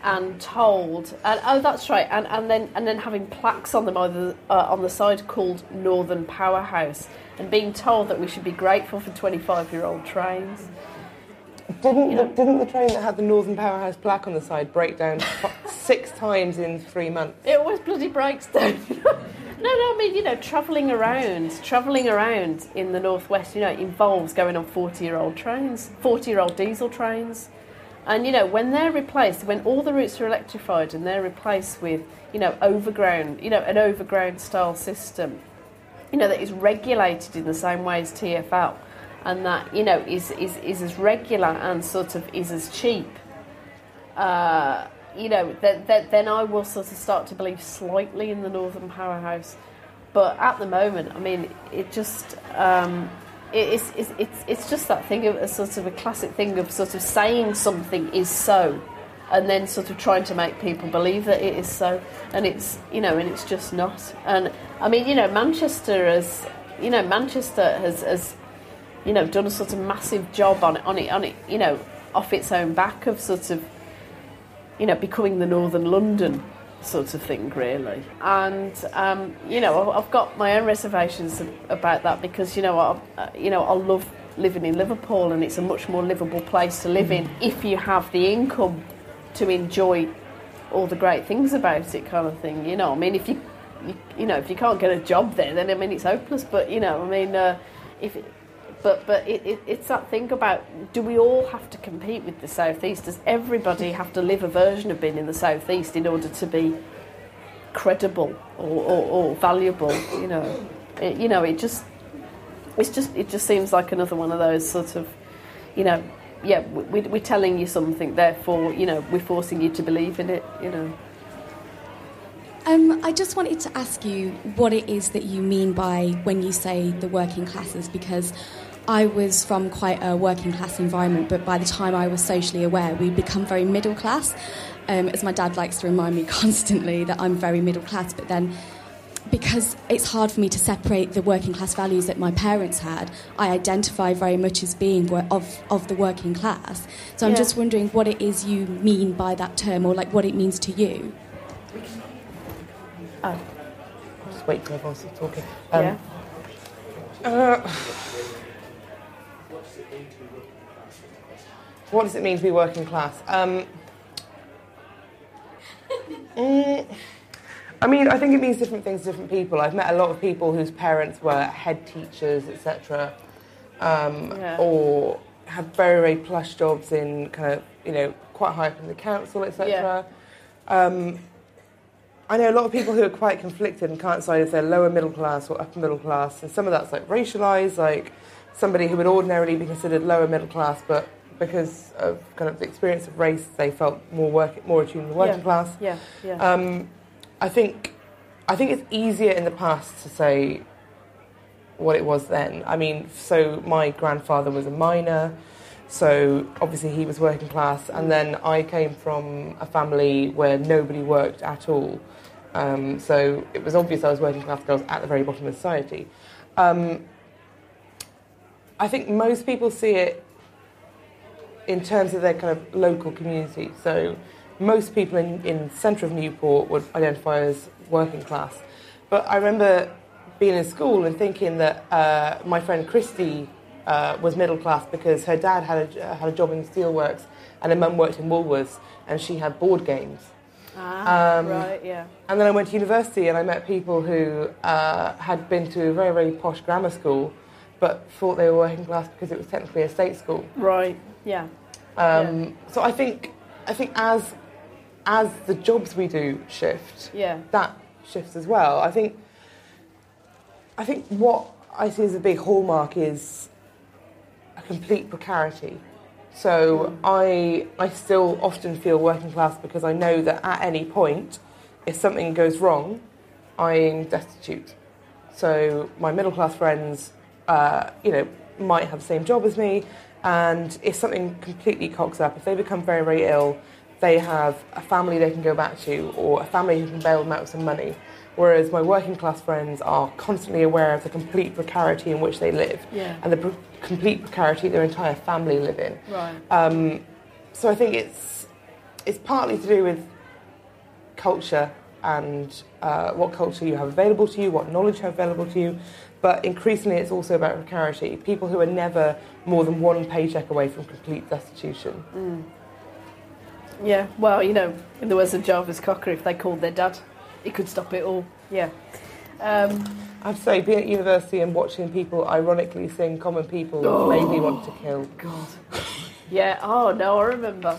and told, and oh, that's right, and, and then and then having plaques on them either, uh, on the side called Northern Powerhouse, and being told that we should be grateful for 25 year old trains. Didn't the, didn't the train that had the Northern Powerhouse plaque on the side break down six times in three months? It always bloody breaks down. no, no, I mean, you know, travelling around, travelling around in the northwest, you know, involves going on 40 year old trains, 40 year old diesel trains. And, you know, when they're replaced, when all the routes are electrified and they're replaced with, you know, overground, you know, an overground style system, you know, that is regulated in the same way as TFL and that you know is, is, is as regular and sort of is as cheap. Uh, you know, th- th- then I will sort of start to believe slightly in the Northern Powerhouse. But at the moment, I mean, it just. Um, it- it's, it's, it's, it's just that thing of a sort of a classic thing of sort of saying something is so and then sort of trying to make people believe that it is so and it's you know and it's just not and i mean you know manchester has you know manchester has, has you know done a sort of massive job on it on it on it you know off its own back of sort of you know becoming the northern london sort of thing really. And um, you know I've- got my own reservations about that because you know I, uh, you know i love living in liverpool and it's a much more livable place to live in if you have the income to enjoy all the great things about it kind of thing you know i mean? If you you, you know if you can't get a job there then i mean it's hopeless but you know i mean uh, if it, but but it, it, it's that thing about do we all have to compete with the southeast? Does everybody have to live a version of being in the southeast in order to be credible or, or, or valuable you know? It, you know it just it's just it just seems like another one of those sort of you know yeah we, we're telling you something therefore you know we're forcing you to believe in it you know? Um, I just wanted to ask you what it is that you mean by when you say the working classes, because I was from quite a working class environment, but by the time I was socially aware, we'd become very middle class. Um, as my dad likes to remind me constantly that I'm very middle class, but then because it's hard for me to separate the working class values that my parents had, I identify very much as being of, of the working class. So I'm Yeah. just wondering what it is you mean by that term, or like what it means to you. Oh. I'll just wait till everyone's talking. Um, yeah Uh, what does it mean to be working class? Um, mm, I mean, I think it means different things to different people. I've met a lot of people whose parents were head teachers, etc., um, Yeah. or have very, very plush jobs in kind of, you know, quite high up in the council, etc. Um, I know a lot of people who are quite conflicted and can't decide if they're lower middle class or upper middle class, and some of that's like racialized, like somebody who would ordinarily be considered lower middle class, but because of kind of the experience of race, they felt more work, more attuned to the working Yeah. class. yeah yeah Um, I think, I think it's easier in the past to say what it was then. I mean, so my grandfather was a miner, so obviously he was working class, and then I came from a family where nobody worked at all. Um, so it was obvious I was working class was at the very bottom of society. Um, I think most people see it in terms of their kind of local community. So most people in, in the centre of Newport would identify as working class. But I remember being in school and thinking that uh, my friend Christy uh, was middle class because her dad had a, had a job in the steelworks and her mum worked in Woolworths and she had board games. ah, um, right yeah And then I went to university and I met people who uh, had been to a very, very posh grammar school but thought they were working class because it was technically a state school. right yeah Um, So I think, I think as, as the jobs we do shift, yeah that shifts as well. I think, I think what I see as a big hallmark is a complete precarity. So I, I still often feel working class because I know that at any point, if something goes wrong, I'm destitute. So my middle class friends, uh, you know, might have the same job as me, and if something completely cocks up, if they become very, very ill, they have a family they can go back to, or a family who can bail them out with some money. Whereas my working class friends are constantly aware of the complete precarity in which they live, Yeah. and the pre- complete precarity their entire family live in. right Um, so I think it's it's partly to do with culture and uh, what culture you have available to you, what knowledge you have available to you, but increasingly it's also about precarity. People who are never more than one paycheck away from complete destitution. Yeah, well, you know, in the words of Jarvis Cocker, if they called their dad, he could stop it all. Yeah. Um, I have to say, being at university and watching people ironically sing "Common People" made me want to kill. God. Yeah. Oh no, I remember.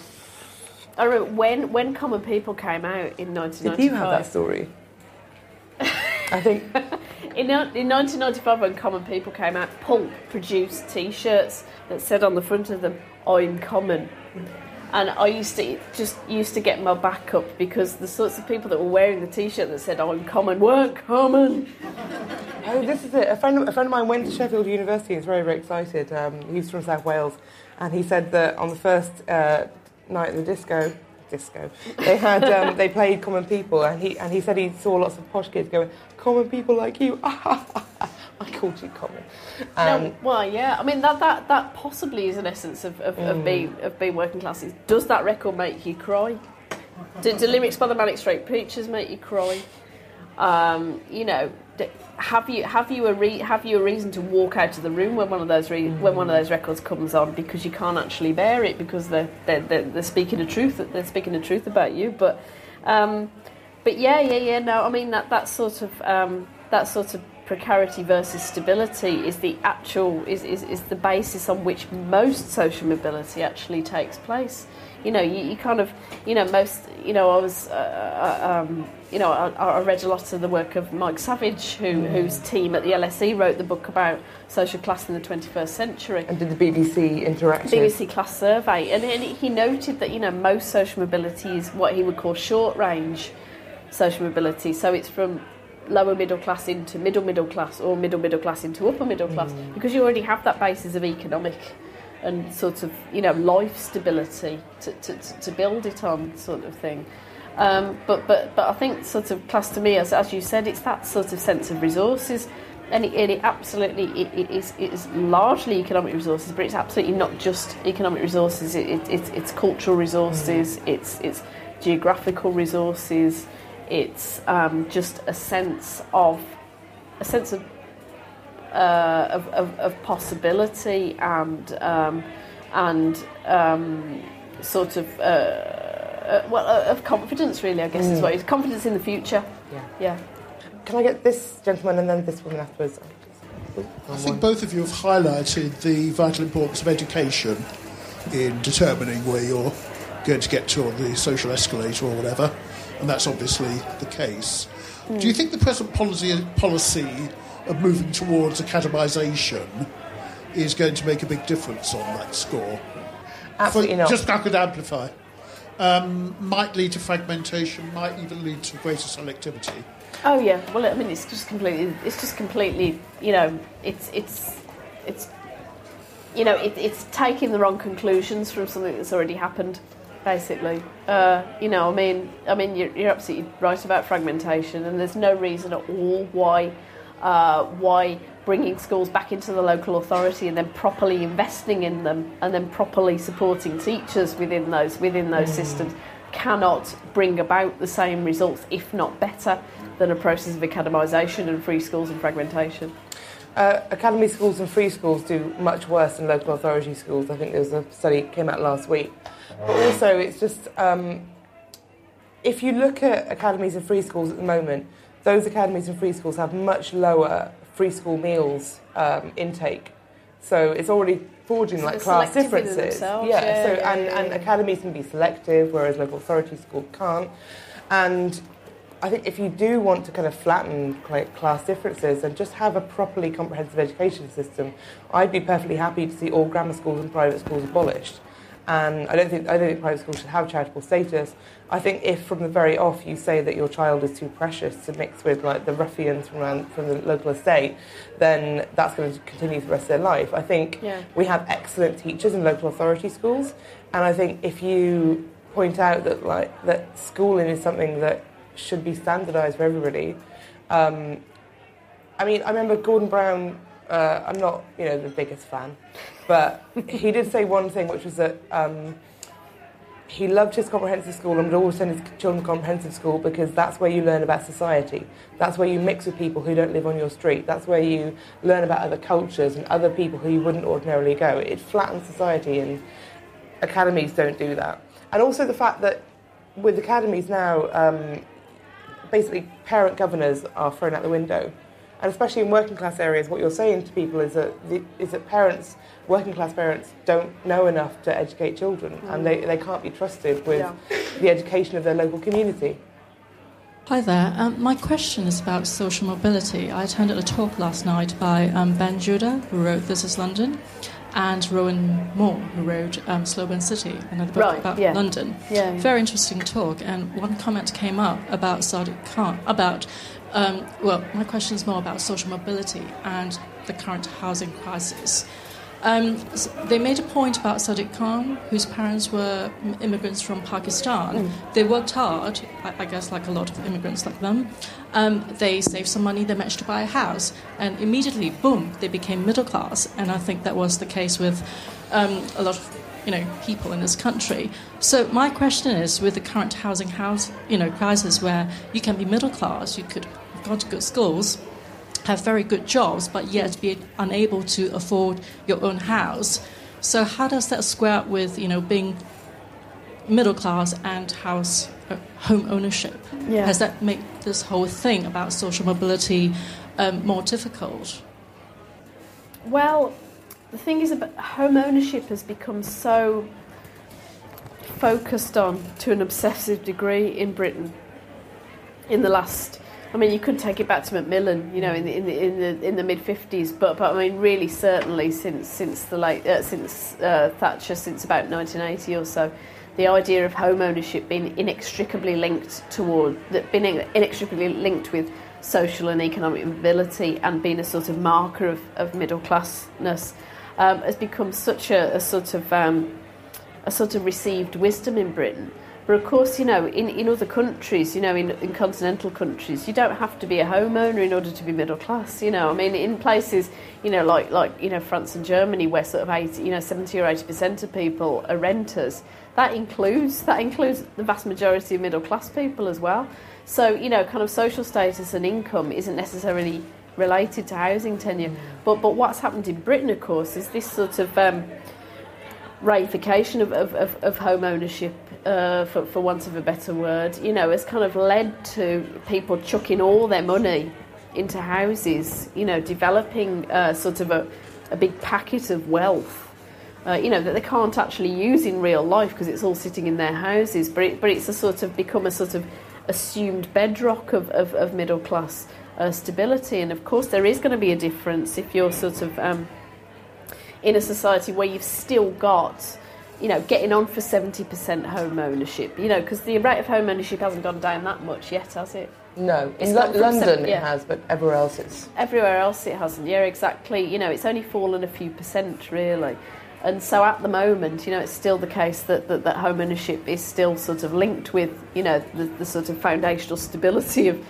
I remember when when Common People came out in 1995. Did you have that story? I think In, in 1995, when Common People came out, Pulp produced T-shirts that said on the front of them, "I'm Common," and I used to just used to get my back up because the sorts of people that were wearing the T-shirt that said "I'm common" weren't common. Oh, this is it. A friend, a friend of mine went to Sheffield University was very, very excited. Um, he's from South Wales, and he said that on the first uh, night of the disco, disco, they had um, they played Common People, and he and he said he saw lots of posh kids going, "Common people like you." I called you common. Um, no, well, yeah. I mean, that, that, that possibly is an essence of, of, mm. of, being, of being working class. Does that record make you cry? Do, do lyrics by the Manic Street Preachers make you cry? Um, you know, have you have you a re- have you a reason to walk out of the room when one of those re- when one of those records comes on? Because you can't actually bear it because they're they're, they're, they're speaking the truth they're speaking the truth about you. But um, but yeah yeah yeah no I mean that that sort of um, that sort of precarity versus stability is the actual is, is, is the basis on which most social mobility actually takes place you know you, you kind of you know most you know I was uh, uh um, you know I, I, read a lot of the work of Mike Savage who, mm. whose team at the LSE wrote the book about social class in the 21st century and did the BBC interactive BBC class survey and, and he noted that you know most social mobility is what he would call short range social mobility so it's from lower middle class into middle middle class or middle middle class into upper middle class mm. because you already have that basis of economic and sort of you know life stability to, to, to build it on sort of thing. Um, but but but I think sort of class to me as, as you said it's that sort of sense of resources. And it, it absolutely it, it, is, it is largely economic resources but it's absolutely not just economic resources. It, it, it's, it's cultural resources mm. it's it's geographical resources it's um, just a sense of a sense of uh, of, of, of, possibility and um, and um, sort of uh, uh, well uh, of confidence really I guess mm. is what it is confidence in the future yeah yeah can I get this gentleman and then this woman afterwards I think both of you have highlighted the vital importance of education in determining where you're going to get to on the social escalator or whatever and that's obviously the case. Mm. Do you think the present policy, policy of moving towards academisation is going to make a big difference on that score? Absolutely For, not. Just I could amplify. Um, might lead to fragmentation, might even lead to greater selectivity. Oh yeah, well I mean it's just completely, it's just completely, you know, it's it's it's you know it, it's taking the wrong conclusions from something that's already happened basically. Uh, you know, I mean, I mean, you're, you're, absolutely right about fragmentation, and there's no reason at all why uh, why bringing schools back into the local authority and then properly investing in them and then properly supporting teachers within those within those mm. systems cannot bring about the same results, if not better, than a process of academisation and free schools and fragmentation. Uh, academy schools and free schools do much worse than local authority schools. I think there was a study that came out last week but also, it's just um, if you look at academies and free schools at the moment, those academies and free schools have much lower free school meals um, intake. So it's already forging so like class differences. Yeah, yeah, so and, and academies can be selective, whereas local authority school can't. And I think if you do want to kind of flatten like, class differences and just have a properly comprehensive education system, I'd be perfectly happy to see all grammar schools and private schools abolished. And I don't think I don't think private schools should have charitable status. I think if from the very off you say that your child is too precious to mix with like the ruffians from around, from the local estate, then that's going to continue for the rest of their life. I think yeah. we have excellent teachers in local authority schools, and I think if you point out that like that schooling is something that should be standardised for everybody. Um, I mean, I remember Gordon Brown. Uh, I'm not, you know, the biggest fan, but he did say one thing, which was that um, he loved his comprehensive school and would always send his children to comprehensive school because that's where you learn about society. That's where you mix with people who don't live on your street. That's where you learn about other cultures and other people who you wouldn't ordinarily go. It flattens society, and academies don't do that. And also the fact that with academies now, um, basically parent governors are thrown out the window and especially in working class areas, what you're saying to people is that the, is that parents, working class parents, don't know enough to educate children, mm. and they, they can't be trusted with yeah. the education of their local community. Hi there. Um, my question is about social mobility. I attended a talk last night by um, Ben Judah, who wrote This is London. and Rowan Moore, who wrote um, Slow Burn City, another book Right, about yeah. London. Yeah. Very interesting talk. And one comment came up about Sadiq Khan, about, um, well, my question is more about social mobility and the current housing crisis. Um, they made a point about Sadiq Khan, whose parents were immigrants from Pakistan. They worked hard, I, I guess, like a lot of immigrants like them. Um, they saved some money, they managed to buy a house, and immediately, boom, they became middle class. And I think that was the case with um, a lot of you know people in this country. So my question is, with the current housing house you know crisis, where you can be middle class, you could have gone to good schools, have very good jobs, but yet be unable to afford your own house. So how does that square up with you know being middle class and house uh, home ownership? Yeah. Has that made this whole thing about social mobility um, more difficult? Well, the thing is, about home ownership has become so focused on to an obsessive degree in Britain in the last. I mean, you could take it back to Macmillan, you know, in the in the in the, in the mid fifties, but but I mean, really, certainly since since the late uh, since uh, Thatcher, since about nineteen eighty or so, the idea of home ownership being inextricably linked toward that being inextricably linked with social and economic mobility and being a sort of marker of, of middle classness um, has become such a, a sort of um, a sort of received wisdom in Britain. But of course, you know, in, in other countries, you know, in, in continental countries, you don't have to be a homeowner in order to be middle class. You know, I mean, in places, you know, like like you know France and Germany, where sort of eighty, you know, seventy or eighty percent of people are renters. That includes that includes the vast majority of middle class people as well. So you know, kind of social status and income isn't necessarily related to housing tenure. But but what's happened in Britain, of course, is this sort of um, reification of, of, of, of home ownership, uh, for, for want of a better word, you know, has kind of led to people chucking all their money into houses, you know, developing uh, sort of a, a big packet of wealth. Uh, you know that they can't actually use in real life because it's all sitting in their houses, but it, but it's a sort of become a sort of assumed bedrock of, of, of middle class uh, stability. And of course, there is going to be a difference if you're sort of um, in a society where you've still got, you know, getting on for 70% home ownership, you know, because the rate of home ownership hasn't gone down that much yet, has it? No, It's in from London seven- it has, but everywhere else it's Everywhere else it hasn't. Yeah, exactly. You know, it's only fallen a few percent really. And so at the moment, you know, it's still the case that, that, that home ownership is still sort of linked with, you know, the, the sort of foundational stability of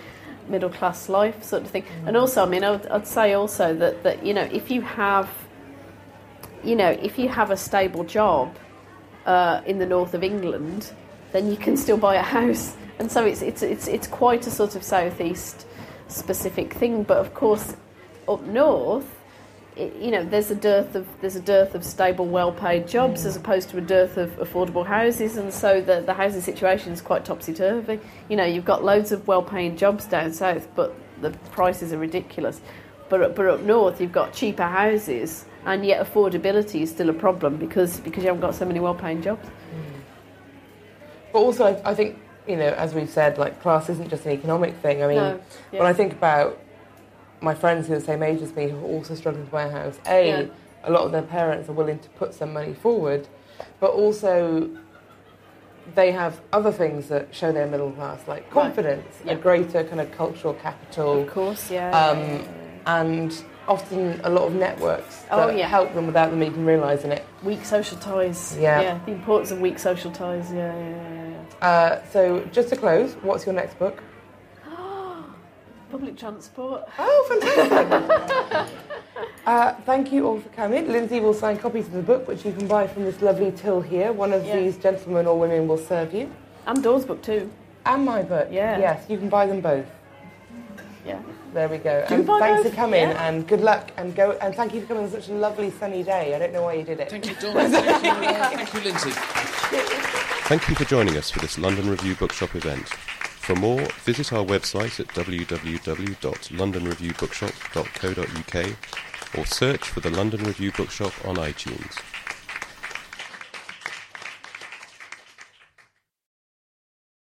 middle class life sort of thing. And mm. also, I mean, I would, I'd say also that, that, you know, if you have, you know, if you have a stable job uh, in the north of England, then you can still buy a house. And so it's, it's, it's, it's quite a sort of southeast specific thing. But of course, up north, it, you know, there's a dearth of there's a dearth of stable, well-paid jobs as opposed to a dearth of affordable houses, and so the the housing situation is quite topsy-turvy. You know, you've got loads of well-paying jobs down south, but the prices are ridiculous. But but up north, you've got cheaper houses, and yet affordability is still a problem because because you haven't got so many well-paying jobs. But also, I, I think, you know, as we've said, like class isn't just an economic thing. I mean, No, yeah. when I think about my friends who are the same age as me who are also struggling to buy a house, A, Yeah. a lot of their parents are willing to put some money forward, but also they have other things that show they're middle class, like confidence, Yeah. a greater kind of cultural capital. Of course, yeah. Um, And often a lot of networks that Oh, yeah. help them without them even realising it. Weak social ties. Yeah. The importance of weak social ties. Yeah, yeah, yeah. yeah. Uh, so, just to close, what's your next book? Public transport. Oh, fantastic! uh, thank you all for coming. Lynsey will sign copies of the book, which you can buy from this lovely till here. One of Yeah. these gentlemen or women will serve you. And Dawn's book too. And my book. Yeah. Yes, you can buy them both. Yeah. There we go. And buy thanks both? for coming, Yeah. and good luck, and go. And thank you for coming on such a lovely sunny day. I don't know why you did it. Thank you, Dawn. Thank you, thank you, Lynsey. Thank you for joining us for this London Review Bookshop event. For more, visit our website at www.londonreviewbookshop.co.uk or search for the London Review Bookshop on iTunes.